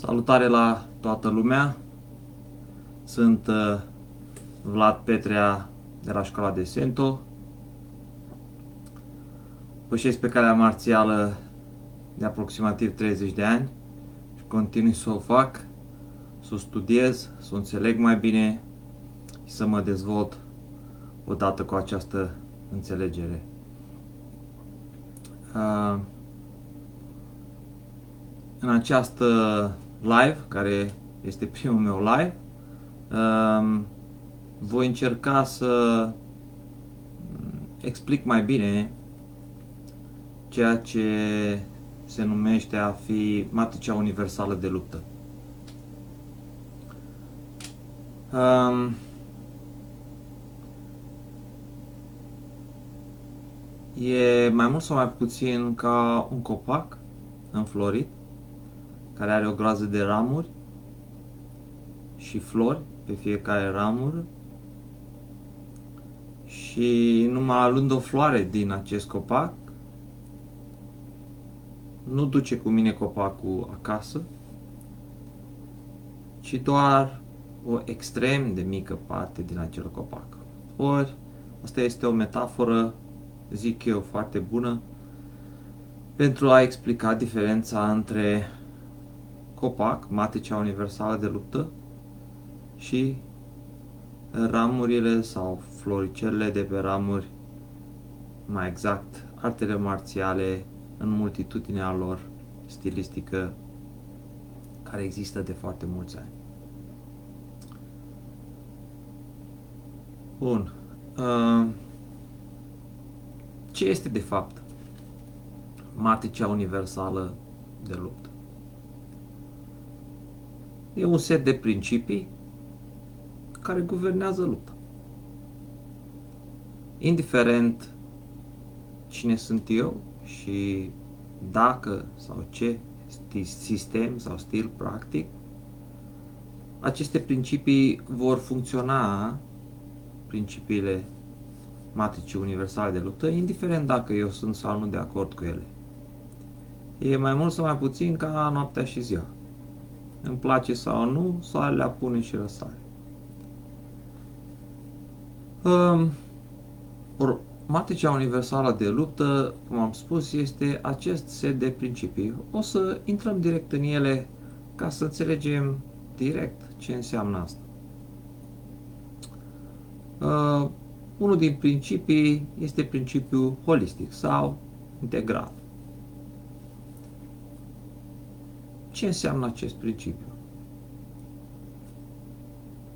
Salutare la toată lumea! Sunt uh, Vlad Petrea de la școala de Sento. Pășesc pe calea marțială de aproximativ 30 de ani și continui să o fac, să o studiez, să o înțeleg mai bine și să mă dezvolt odată cu această înțelegere. Uh, în această live, care este primul meu live, um, voi încerca să explic mai bine ceea ce se numește a fi matricea universală de luptă. Um, e mai mult sau mai puțin ca un copac înflorit care are o groază de ramuri și flori pe fiecare ramură și numai alând o floare din acest copac nu duce cu mine copacul acasă, ci doar o extrem de mică parte din acel copac. Ori, asta este o metaforă, zic eu, foarte bună pentru a explica diferența între copac, matricea universală de luptă și ramurile sau floricelele de pe ramuri, mai exact, artele marțiale în multitudinea lor stilistică care există de foarte mulți ani. Bun. Uh, ce este de fapt matricea universală de luptă? E un set de principii care guvernează lupta. Indiferent cine sunt eu și dacă sau ce sistem sau stil practic, aceste principii vor funcționa, principiile matricii universale de luptă, indiferent dacă eu sunt sau nu de acord cu ele. E mai mult sau mai puțin ca noaptea și ziua îmi place sau nu, soarele apune și răsare. Um, matricea universală de luptă, cum am spus, este acest set de principii. O să intrăm direct în ele ca să înțelegem direct ce înseamnă asta. Uh, unul din principii este principiul holistic sau integral. Ce înseamnă acest principiu?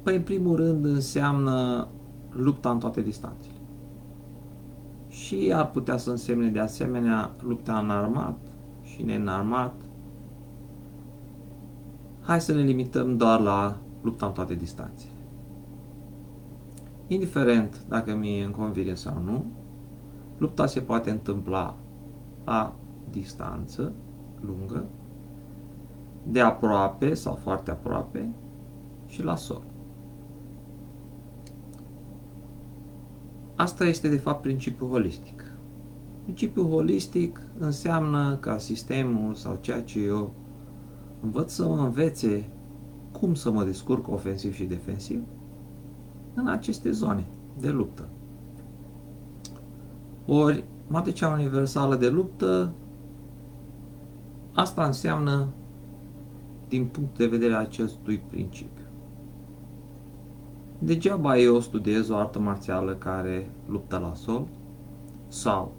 Păi, în primul rând, înseamnă lupta în toate distanțele. Și ar putea să însemne de asemenea lupta în armat și neînarmat. Hai să ne limităm doar la lupta în toate distanțele. Indiferent dacă mi-e convine sau nu, lupta se poate întâmpla la distanță lungă de aproape sau foarte aproape și la sol. Asta este de fapt principiul holistic. Principiul holistic înseamnă ca sistemul sau ceea ce eu învăț să mă învețe cum să mă descurc ofensiv și defensiv în aceste zone de luptă. Ori, matricea universală de luptă, asta înseamnă din punct de vedere acestui principiu. Degeaba eu studiez o artă marțială care luptă la sol sau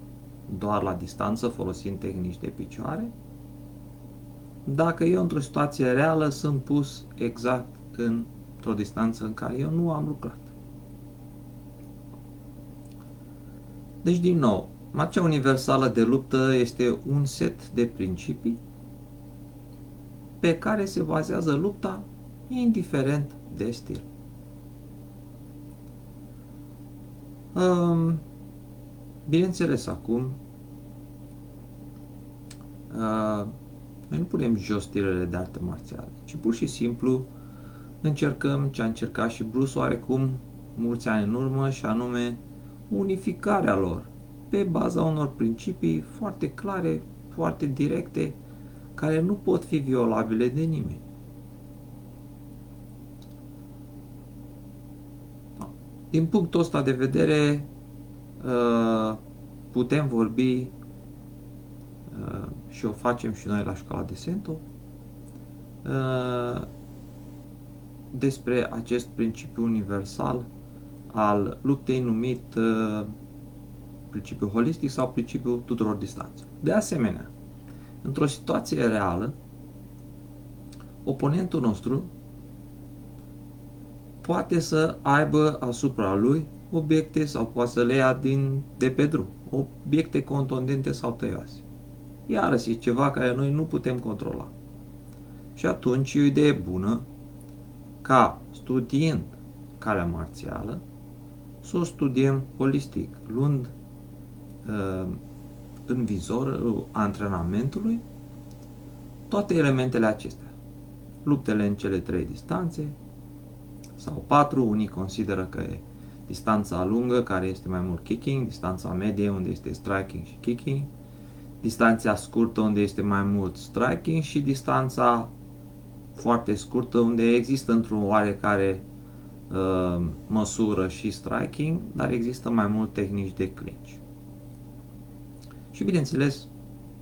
doar la distanță folosind tehnici de picioare, dacă eu într-o situație reală sunt pus exact într-o distanță în care eu nu am lucrat. Deci, din nou, marcea universală de luptă este un set de principii pe care se bazează lupta, indiferent de stil. Um, bineînțeles, acum, uh, noi nu punem jos stilele de artă marțială, ci pur și simplu încercăm ce a încercat și Bruce oarecum mulți ani în urmă, și anume unificarea lor pe baza unor principii foarte clare, foarte directe, care nu pot fi violabile de nimeni. Din punctul ăsta de vedere, uh, putem vorbi uh, și o facem și noi la școala de Sento uh, despre acest principiu universal al luptei numit principiu holistic sau principiul tuturor distanțelor. De asemenea, într-o situație reală, oponentul nostru poate să aibă asupra lui obiecte sau poate să le ia din, de pe drum, obiecte contundente sau tăioase. Iarăși, e ceva care noi nu putem controla. Și atunci e o idee bună ca studiind calea marțială să o studiem holistic, luând uh, în vizor antrenamentului toate elementele acestea. Luptele în cele trei distanțe sau patru, unii consideră că e distanța lungă, care este mai mult kicking, distanța medie, unde este striking și kicking, distanța scurtă, unde este mai mult striking și distanța foarte scurtă, unde există într-o oarecare uh, măsură și striking, dar există mai mult tehnici de clinch. Și bineînțeles,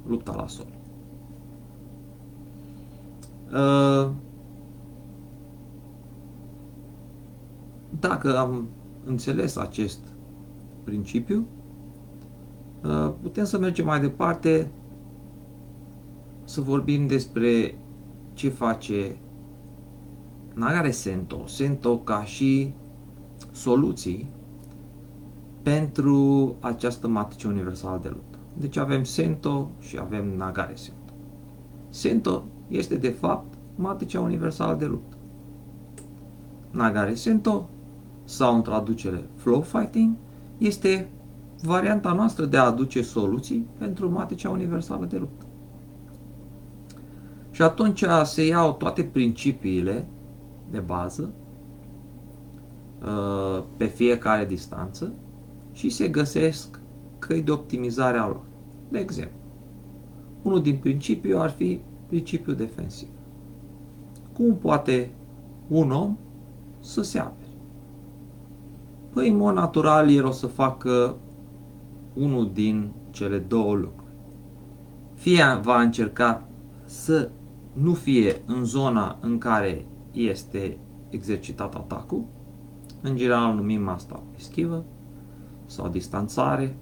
lupta la sol. Uh, dacă am înțeles acest principiu, uh, putem să mergem mai departe să vorbim despre ce face Nagare Sento, Sento ca și soluții pentru această matrice universală de luptă. Deci avem Sento și avem Nagare Sento. Sento este de fapt matricea universală de luptă. Nagare Sento sau în traducere flow fighting este varianta noastră de a aduce soluții pentru matricea universală de luptă. Și atunci se iau toate principiile de bază uh, pe fiecare distanță și se găsesc căi de optimizare a lor. De exemplu, unul din principii ar fi principiul defensiv. Cum poate un om să se apere? Păi, în mod natural, el o să facă unul din cele două lucruri. Fie va încerca să nu fie în zona în care este exercitat atacul, în general numim asta eschivă sau distanțare,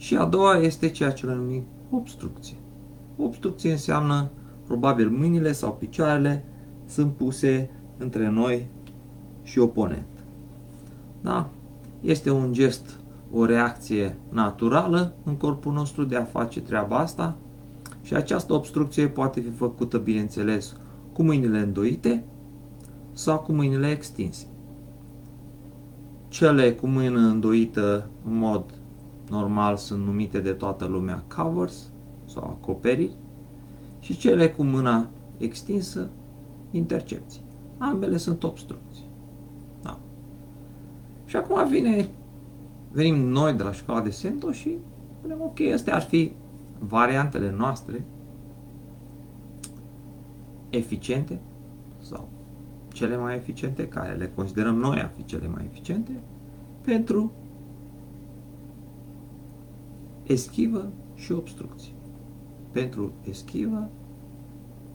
și a doua este ceea ce le numim obstrucție. Obstrucție înseamnă probabil mâinile sau picioarele sunt puse între noi și oponent. Da? Este un gest, o reacție naturală în corpul nostru de a face treaba asta și această obstrucție poate fi făcută, bineînțeles, cu mâinile îndoite sau cu mâinile extinse. Cele cu mână îndoită în mod normal sunt numite de toată lumea covers sau acoperiri și cele cu mâna extinsă intercepții. Ambele sunt obstrucții. Da. Și acum vine, venim noi de la școala de Sento și spunem, ok, astea ar fi variantele noastre eficiente sau cele mai eficiente, care le considerăm noi a fi cele mai eficiente, pentru eschivă și obstrucție. Pentru eschivă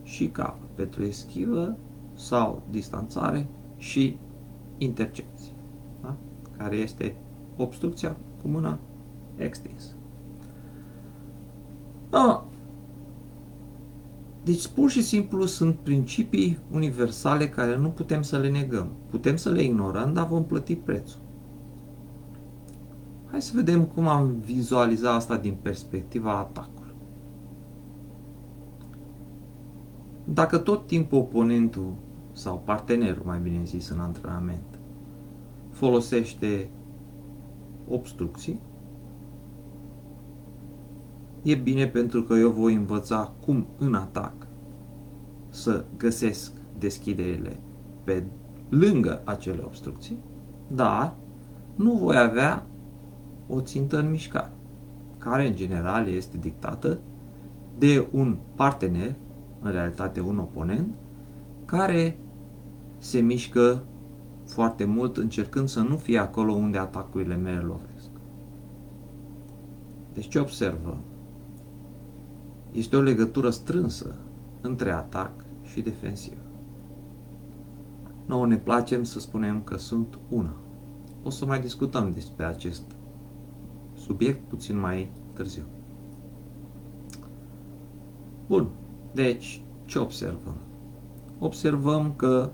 și capă. Pentru eschivă sau distanțare și intercepție. Da? Care este obstrucția cu mâna extinsă. Da. Deci, pur și simplu, sunt principii universale care nu putem să le negăm. Putem să le ignorăm, dar vom plăti prețul. Hai să vedem cum am vizualizat asta din perspectiva atacului. Dacă tot timpul oponentul sau partenerul, mai bine zis, în antrenament, folosește obstrucții, e bine pentru că eu voi învăța cum în atac să găsesc deschiderile pe lângă acele obstrucții, dar nu voi avea o țintă în mișcare, care în general este dictată de un partener, în realitate un oponent, care se mișcă foarte mult încercând să nu fie acolo unde atacurile mele lovesc. Deci ce observă? Este o legătură strânsă între atac și defensivă. Noi ne placem să spunem că sunt una. O să mai discutăm despre acest subiect puțin mai târziu. Bun, deci ce observăm? Observăm că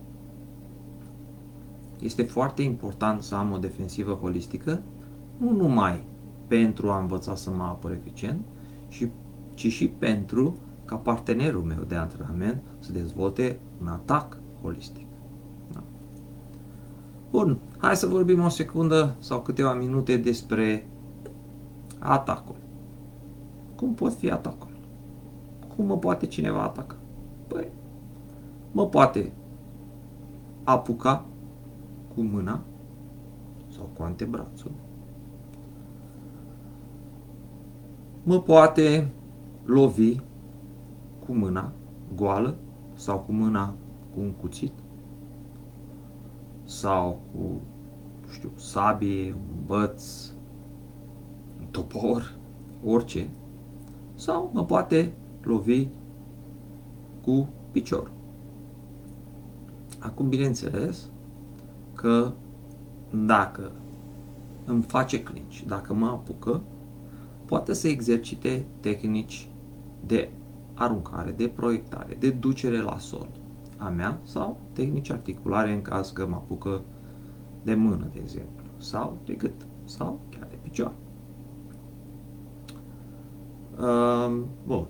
este foarte important să am o defensivă holistică, nu numai pentru a învăța să mă apăr eficient, ci și pentru ca partenerul meu de antrenament să dezvolte un atac holistic. Da. Bun, hai să vorbim o secundă sau câteva minute despre atacul. Cum pot fi atacul? Cum mă poate cineva ataca? Păi, mă poate apuca cu mâna sau cu antebrațul. Mă poate lovi cu mâna goală sau cu mâna cu un cuțit sau cu, știu, sabie, un băț, un topor, orice. Sau mă poate lovi cu picior. Acum, bineînțeles că dacă îmi face clinch, dacă mă apucă, poate să exercite tehnici de aruncare, de proiectare, de ducere la sol a mea sau tehnici articulare în caz că mă apucă de mână, de exemplu, sau de gât, sau chiar de picioare. Uh, bun.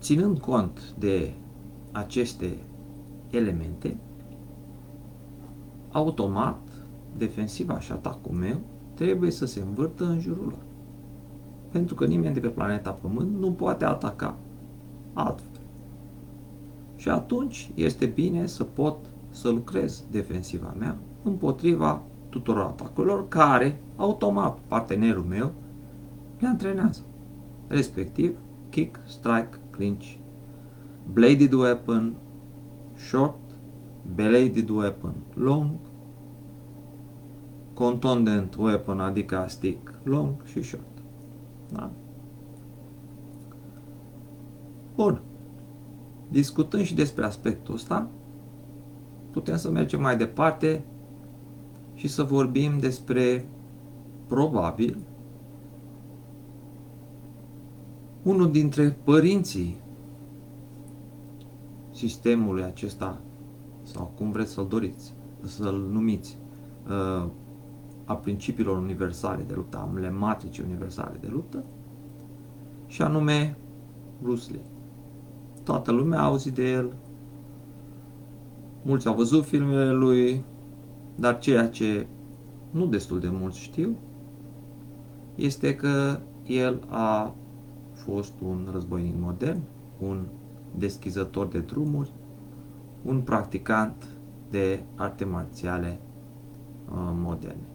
Ținând cont de aceste elemente, automat, defensiva și atacul meu trebuie să se învârtă în jurul lor pentru că nimeni de pe planeta Pământ nu poate ataca altfel. Și atunci este bine să pot să lucrez defensiva mea împotriva tuturor atacurilor care, automat, partenerul meu le antrenează. Respectiv, kick, strike, clinch, bladed weapon, short, bladed weapon, long, contundent weapon, adică stick, long și short. Da? Bun. Discutând și despre aspectul ăsta, putem să mergem mai departe și să vorbim despre, probabil, unul dintre părinții sistemului acesta, sau cum vreți să-l doriți, să-l numiți, uh, a principiilor universale de luptă, a lematice universale de luptă, și anume Bruce Lee. Toată lumea a auzit de el, mulți au văzut filmele lui, dar ceea ce nu destul de mulți știu este că el a fost un războinic modern, un deschizător de drumuri, un practicant de arte marțiale uh, moderne.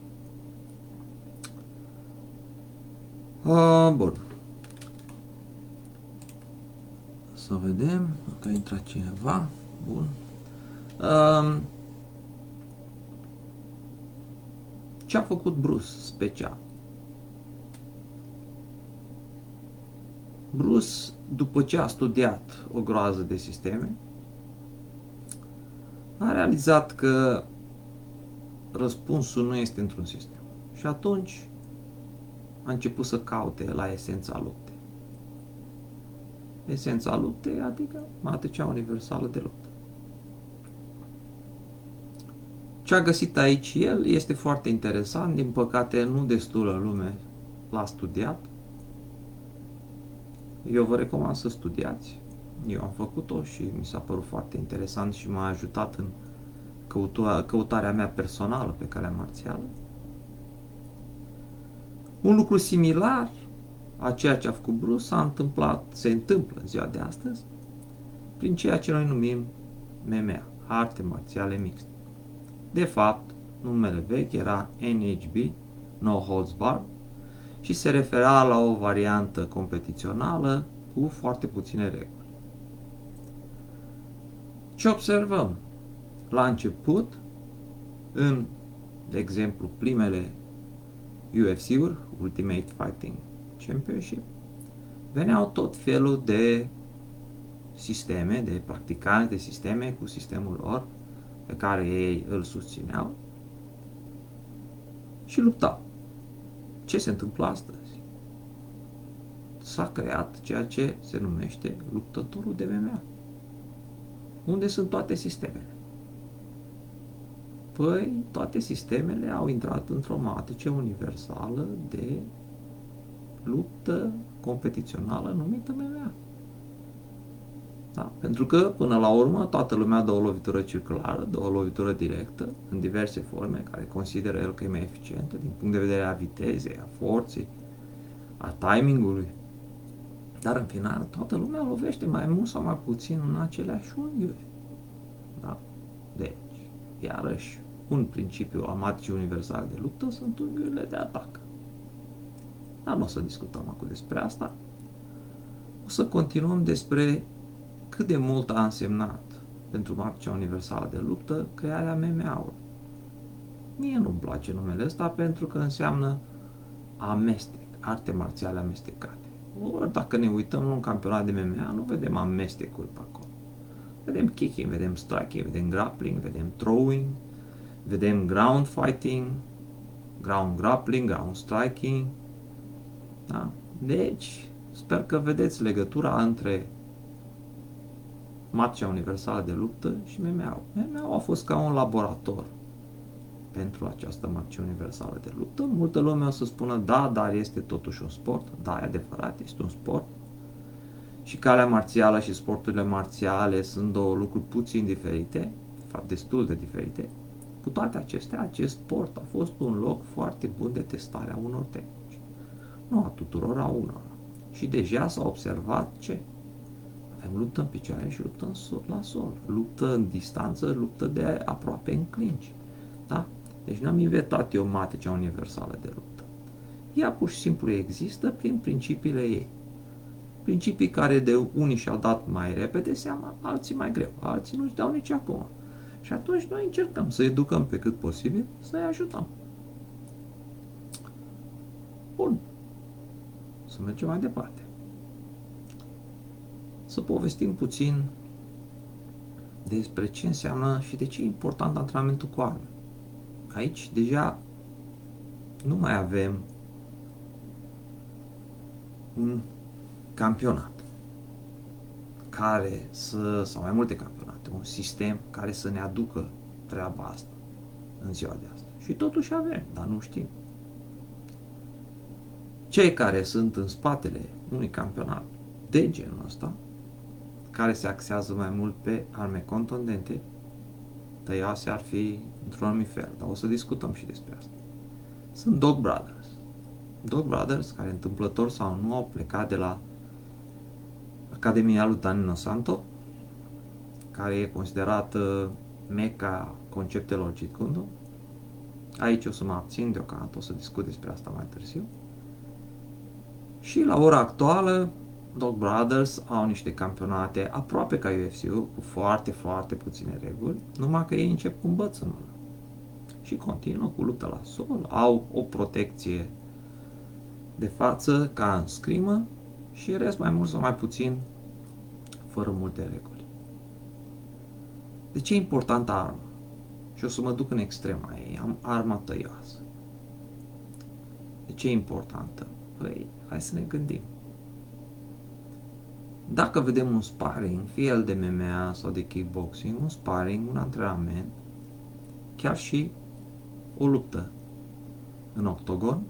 Uh, bun. Să vedem dacă a intrat cineva. Bun. Uh, ce a făcut Bruce special? Bruce, după ce a studiat o groază de sisteme, a realizat că răspunsul nu este într-un sistem. Și atunci a început să caute la esența luptei. Esența luptei, adică matricea universală de luptă. Ce a găsit aici el este foarte interesant, din păcate nu destulă lume l-a studiat. Eu vă recomand să studiați. Eu am făcut-o și mi s-a părut foarte interesant și m-a ajutat în căutarea mea personală pe calea marțială. Un lucru similar a ceea ce a făcut Bruce s-a întâmplat, se întâmplă în ziua de astăzi prin ceea ce noi numim MMA, arte marțiale mixte. De fapt, numele vechi era NHB, No Holds Bar, și se refera la o variantă competițională cu foarte puține reguli. Ce observăm? La început, în, de exemplu, primele UFC-uri, Ultimate Fighting Championship, veneau tot felul de sisteme, de practicanți de sisteme cu sistemul lor pe care ei îl susțineau și luptau. Ce se întâmplă astăzi? S-a creat ceea ce se numește luptătorul de MMA. Unde sunt toate sistemele? Păi, toate sistemele au intrat într-o matrice universală de luptă competițională numită MMA. Da? Pentru că, până la urmă, toată lumea dă o lovitură circulară, dă o lovitură directă, în diverse forme, care consideră el că e mai eficientă din punct de vedere a vitezei, a forței, a timingului. Dar, în final, toată lumea lovește mai mult sau mai puțin în aceleași unghiuri. Da? Deci, iarăși, un principiu al matricii universale de luptă sunt unghiurile de atac. Dar nu o să discutăm acum despre asta. O să continuăm despre cât de mult a însemnat pentru matricea universală de luptă crearea MMA-ului. Mie nu-mi place numele ăsta pentru că înseamnă amestec, arte marțiale amestecate. Ori dacă ne uităm la un campionat de MMA, nu vedem amestecuri pe acolo. Vedem kicking, vedem striking, vedem grappling, vedem throwing, vedem ground fighting, ground grappling, ground striking. Da? Deci, sper că vedeți legătura între Marcea Universală de Luptă și MMA-ul. MMA-ul a fost ca un laborator pentru această marcie universală de luptă. Multă lume o să spună, da, dar este totuși un sport. Da, e adevărat, este un sport. Și calea marțială și sporturile marțiale sunt două lucruri puțin diferite, de fapt destul de diferite. Cu toate acestea, acest sport a fost un loc foarte bun de testare a unor tehnici. Nu a tuturor, a unor. Și deja s-a observat ce? Avem luptă în picioare și luptă în sol, la sol. Luptă în distanță, luptă de aproape în clinci. Da? Deci n-am inventat eu matricea universală de luptă. Ea pur și simplu există prin principiile ei. Principii care de unii și-au dat mai repede seama, alții mai greu, alții nu-și dau nici acum. Și atunci noi încercăm să educăm pe cât posibil, să-i ajutăm. Bun. Să mergem mai departe. Să povestim puțin despre ce înseamnă și de ce e important antrenamentul cu arme. Aici deja nu mai avem un campionat care să, sau mai multe campionate, un sistem care să ne aducă treaba asta în ziua de astăzi. Și totuși avem, dar nu știm. Cei care sunt în spatele unui campionat de genul ăsta, care se axează mai mult pe arme contundente, tăioase ar fi într-un anumit fel, dar o să discutăm și despre asta. Sunt Dog Brothers. Dog Brothers, care întâmplător sau nu au plecat de la Academia lui Danilo Santo, care e considerată meca conceptelor Jeet Kune Aici o să mă abțin deocamdată, o să discut despre asta mai târziu. Și la ora actuală, Dog Brothers au niște campionate aproape ca ufc cu foarte, foarte puține reguli, numai că ei încep cu un băț în mână. Și continuă cu luptă la sol, au o protecție de față ca în scrimă și rest mai mult sau mai puțin fără multe reguli. De ce e importantă arma? Și o să mă duc în extrema ei. Am arma tăioasă. De ce e importantă? Păi, hai să ne gândim. Dacă vedem un sparring, fie el de MMA sau de kickboxing, un sparring, un antrenament, chiar și o luptă în octogon,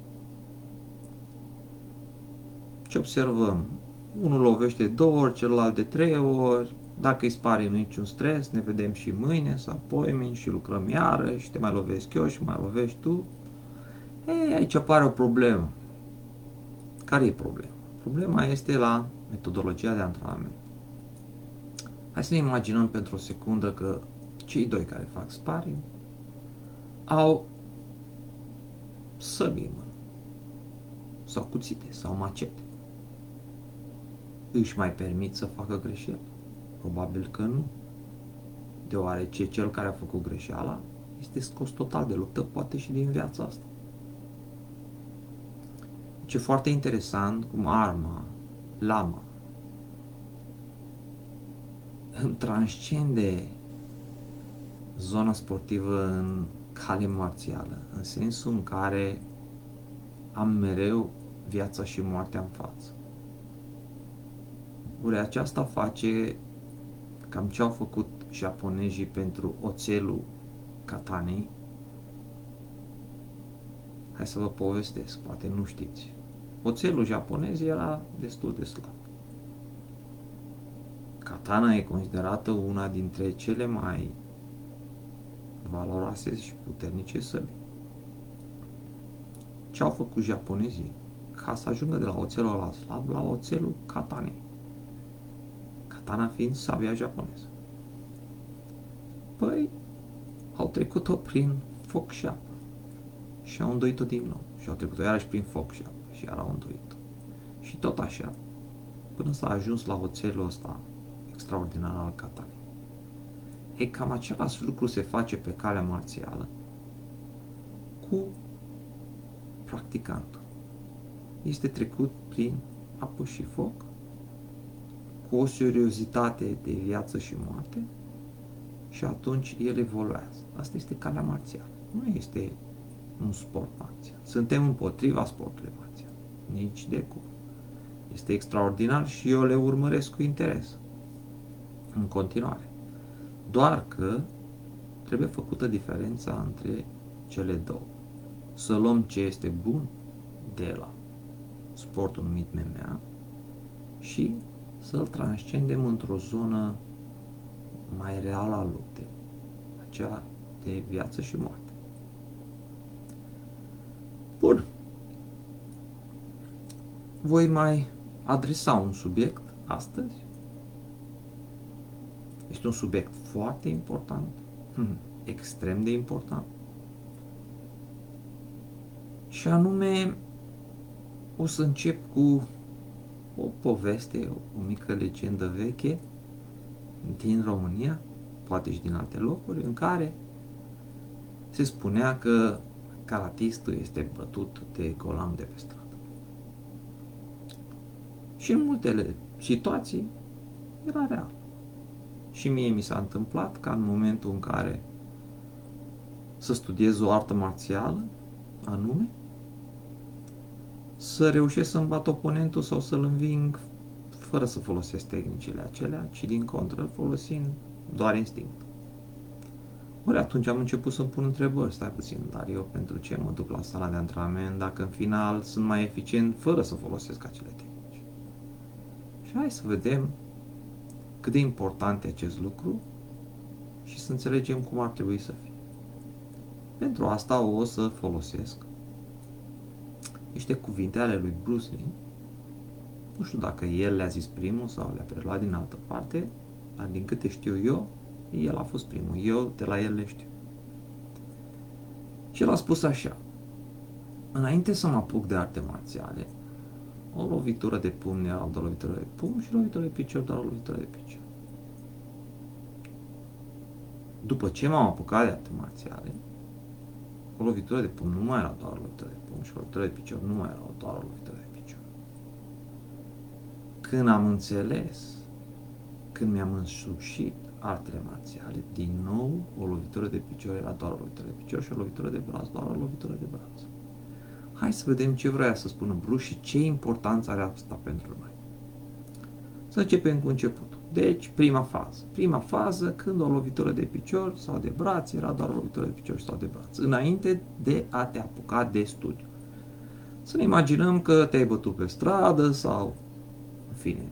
ce observăm? Unul lovește de două ori, celălalt de trei ori, dacă îi spare niciun stres, ne vedem și mâine sau poimini și lucrăm iară și te mai lovesc eu și mai lovești tu. Ei, aici apare o problemă. Care e problema? Problema este la metodologia de antrenament. Hai să ne imaginăm pentru o secundă că cei doi care fac sparring au săbii în mână, sau cuțite, sau macete. Își mai permit să facă greșeli? Probabil că nu. deoarece cel care a făcut greșeala este scos total de luptă, poate și din viața asta. Ce foarte interesant cum arma, lama, transcende zona sportivă în cale marțială, în sensul în care am mereu viața și moartea în față. Ori aceasta face cam ce au făcut japonezii pentru oțelul katanei. Hai să vă povestesc, poate nu știți. Oțelul japonez era destul de slab. Katana e considerată una dintre cele mai valoroase și puternice săbi. Ce au făcut japonezii ca să ajungă de la oțelul la slab la oțelul katanei? Katana fiind sabia japoneză. Păi, au trecut-o prin foc și apă. Și au îndoit-o din nou. Și au trecut-o iarăși prin foc și apă. Și iar au îndoit-o. Și tot așa, până s-a ajuns la oțelul ăsta extraordinar al katanei. E cam același lucru se face pe calea marțială cu practicantul. Este trecut prin apă și foc, cu o seriozitate de viață și moarte și atunci el evoluează. Asta este calea marțială. Nu este un sport marțial. Suntem împotriva sportului marțial. Nici de cum. Este extraordinar și eu le urmăresc cu interes. În continuare. Doar că trebuie făcută diferența între cele două. Să luăm ce este bun de la sportul numit MMA și să-l transcendem într-o zonă mai reală a luptei, aceea de viață și moarte. Bun. Voi mai adresa un subiect astăzi. Este un subiect foarte important, hmm, extrem de important. Și anume, o să încep cu o poveste, o mică legendă veche din România, poate și din alte locuri, în care se spunea că caratistul este bătut de golam de pe stradă. Și în multele situații era real. Și mie mi s-a întâmplat ca în momentul în care să studiez o artă marțială, anume, să reușesc să-mi bat oponentul sau să-l înving fără să folosesc tehnicile acelea, ci din contră folosind doar instinct. Ori atunci am început să-mi pun întrebări, stai puțin, dar eu pentru ce mă duc la sala de antrenament dacă în final sunt mai eficient fără să folosesc acele tehnici? Și hai să vedem cât de important e acest lucru și să înțelegem cum ar trebui să fie. Pentru asta o să folosesc niște cuvinte ale lui Bruce Lee. Nu știu dacă el le-a zis primul sau le-a preluat din altă parte, dar din câte știu eu, el a fost primul. Eu de la el le știu. Și el a spus așa. Înainte să mă apuc de arte marțiale, o lovitură de pumn era o lovitură de pumn și lovitură de picior, doar o lovitură de picior. După ce m-am apucat de arte marțiale, o lovitură de pumn nu mai era doar o lovitură de pumn și o lovitură de picior nu mai era doar o lovitură de picior. Când am înțeles, când mi-am însușit artele marțiale, din nou o lovitură de picior era doar o lovitură de picior și o lovitură de braț, doar o lovitură de braț. Hai să vedem ce vrea să spună Bruce și ce importanță are asta pentru noi. Să începem cu începutul. Deci, prima fază. Prima fază, când o lovitură de picior sau de braț, era doar o lovitură de picior sau de braț, înainte de a te apuca de studiu. Să ne imaginăm că te-ai bătut pe stradă sau, în fine,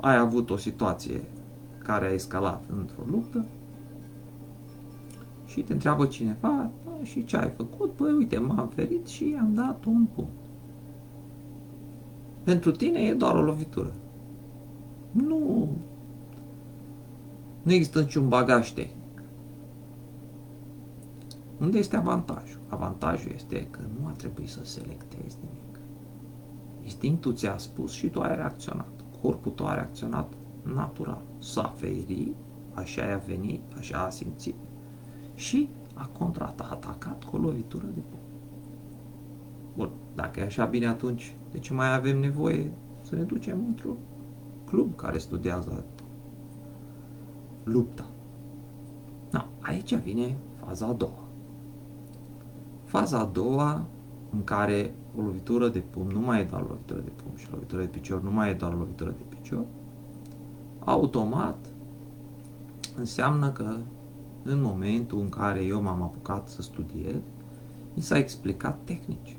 ai avut o situație care a escalat într-o luptă și te întreabă cineva, și ce ai făcut? Păi uite, m-am ferit și am dat un punct. Pentru tine e doar o lovitură. Nu, nu există niciun bagaj tehnic. Unde este avantajul? Avantajul este că nu a trebuit să selectezi nimic. Instinctul ți-a spus și tu ai reacționat. Corpul tău a reacționat natural. S-a ferit, așa a venit, așa a simțit și a contraatacat cu o lovitură de pumn. Bun, dacă e așa bine atunci, de ce mai avem nevoie să ne ducem într-un club care studiază lupta? No, aici vine faza a doua. Faza a doua în care o lovitură de pumn nu mai e doar lovitură de pumn și lovitură de picior nu mai e doar lovitură de picior, automat înseamnă că în momentul în care eu m-am apucat să studiez, mi s-a explicat tehnici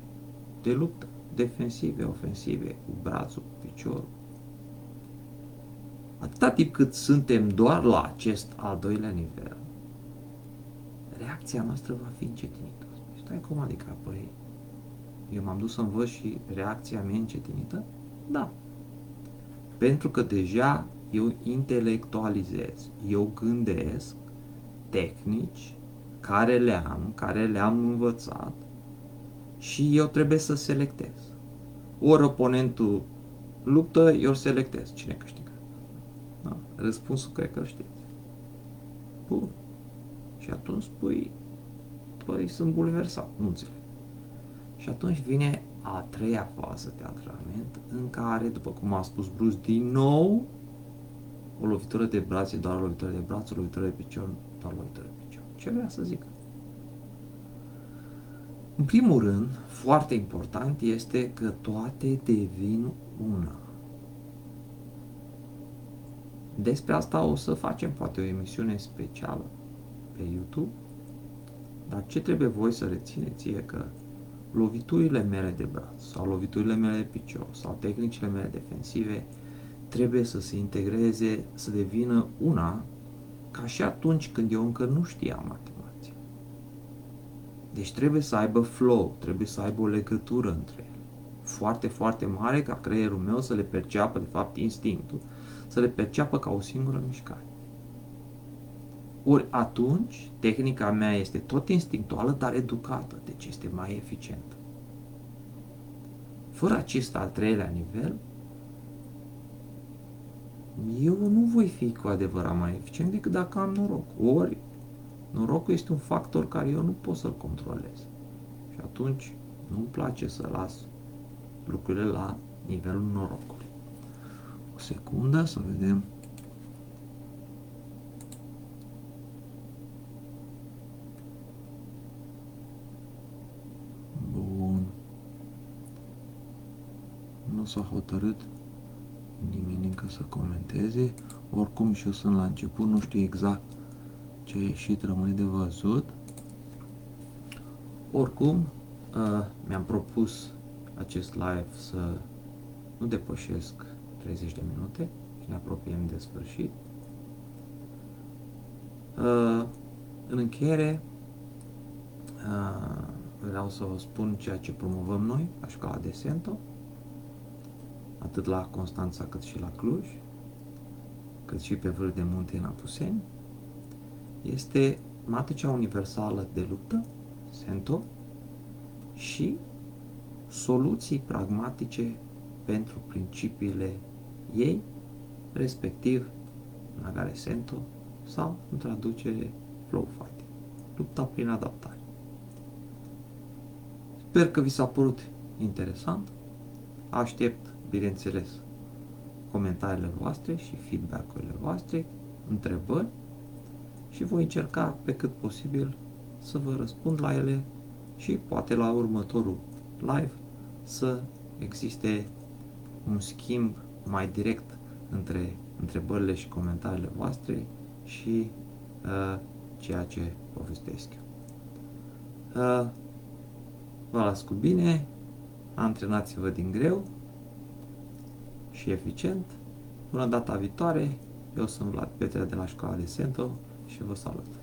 de luptă, defensive, ofensive, cu brațul, cu piciorul. Atâta timp cât suntem doar la acest al doilea nivel, reacția noastră va fi încetinită. Stai cum adică, păi, eu m-am dus să învăț și reacția mea încetinită? Da. Pentru că deja eu intelectualizez, eu gândesc tehnici care le am, care le-am învățat și eu trebuie să selectez. Ori oponentul luptă, eu selectez cine câștigă. Da? Răspunsul cred că știți. Bun. Și atunci spui, păi sunt bulversat, nu înțeleg. Și atunci vine a treia fază de antrenament în care, după cum a spus Bruce, din nou o lovitură de braț e doar o lovitură de braț, o lovitură de picior, doar o lovitură de picior. Ce vrea să zic? În primul rând, foarte important este că toate devin una. Despre asta o să facem poate o emisiune specială pe YouTube, dar ce trebuie voi să rețineți e că loviturile mele de braț sau loviturile mele de picior sau tehnicile mele defensive trebuie să se integreze, să devină una, ca și atunci când eu încă nu știam matemație. Deci trebuie să aibă flow, trebuie să aibă o legătură între ele. Foarte, foarte mare ca creierul meu să le perceapă, de fapt, instinctul, să le perceapă ca o singură mișcare. Ori atunci, tehnica mea este tot instinctuală, dar educată, deci este mai eficientă. Fără acest al treilea nivel, eu nu voi fi cu adevărat mai eficient decât dacă am noroc. Ori, norocul este un factor care eu nu pot să-l controlez. Și atunci nu-mi place să las lucrurile la nivelul norocului. O secundă să vedem Bun. Nu s-a hotărât nimeni încă să comenteze. Oricum și eu sunt la început, nu știu exact ce a ieșit, rămâne de văzut. Oricum, uh, mi-am propus acest live să nu depășesc 30 de minute și ne apropiem de sfârșit. Uh, în încheiere, uh, vreau să vă spun ceea ce promovăm noi la școala de Sento atât la Constanța cât și la Cluj, cât și pe vârf de munte în Apuseni, este matricea universală de luptă, SENTO, și soluții pragmatice pentru principiile ei, respectiv Nagare Sento sau, în traducere, Flow Fighting, lupta prin adaptare. Sper că vi s-a părut interesant. Aștept bineînțeles, comentariile voastre și feedback-urile voastre, întrebări și voi încerca pe cât posibil să vă răspund la ele și poate la următorul live să existe un schimb mai direct între întrebările și comentariile voastre și uh, ceea ce povestesc eu. Uh, vă las cu bine, antrenați-vă din greu și eficient. Până data viitoare, eu sunt Vlad Petre de la Școala de Sento și vă salut!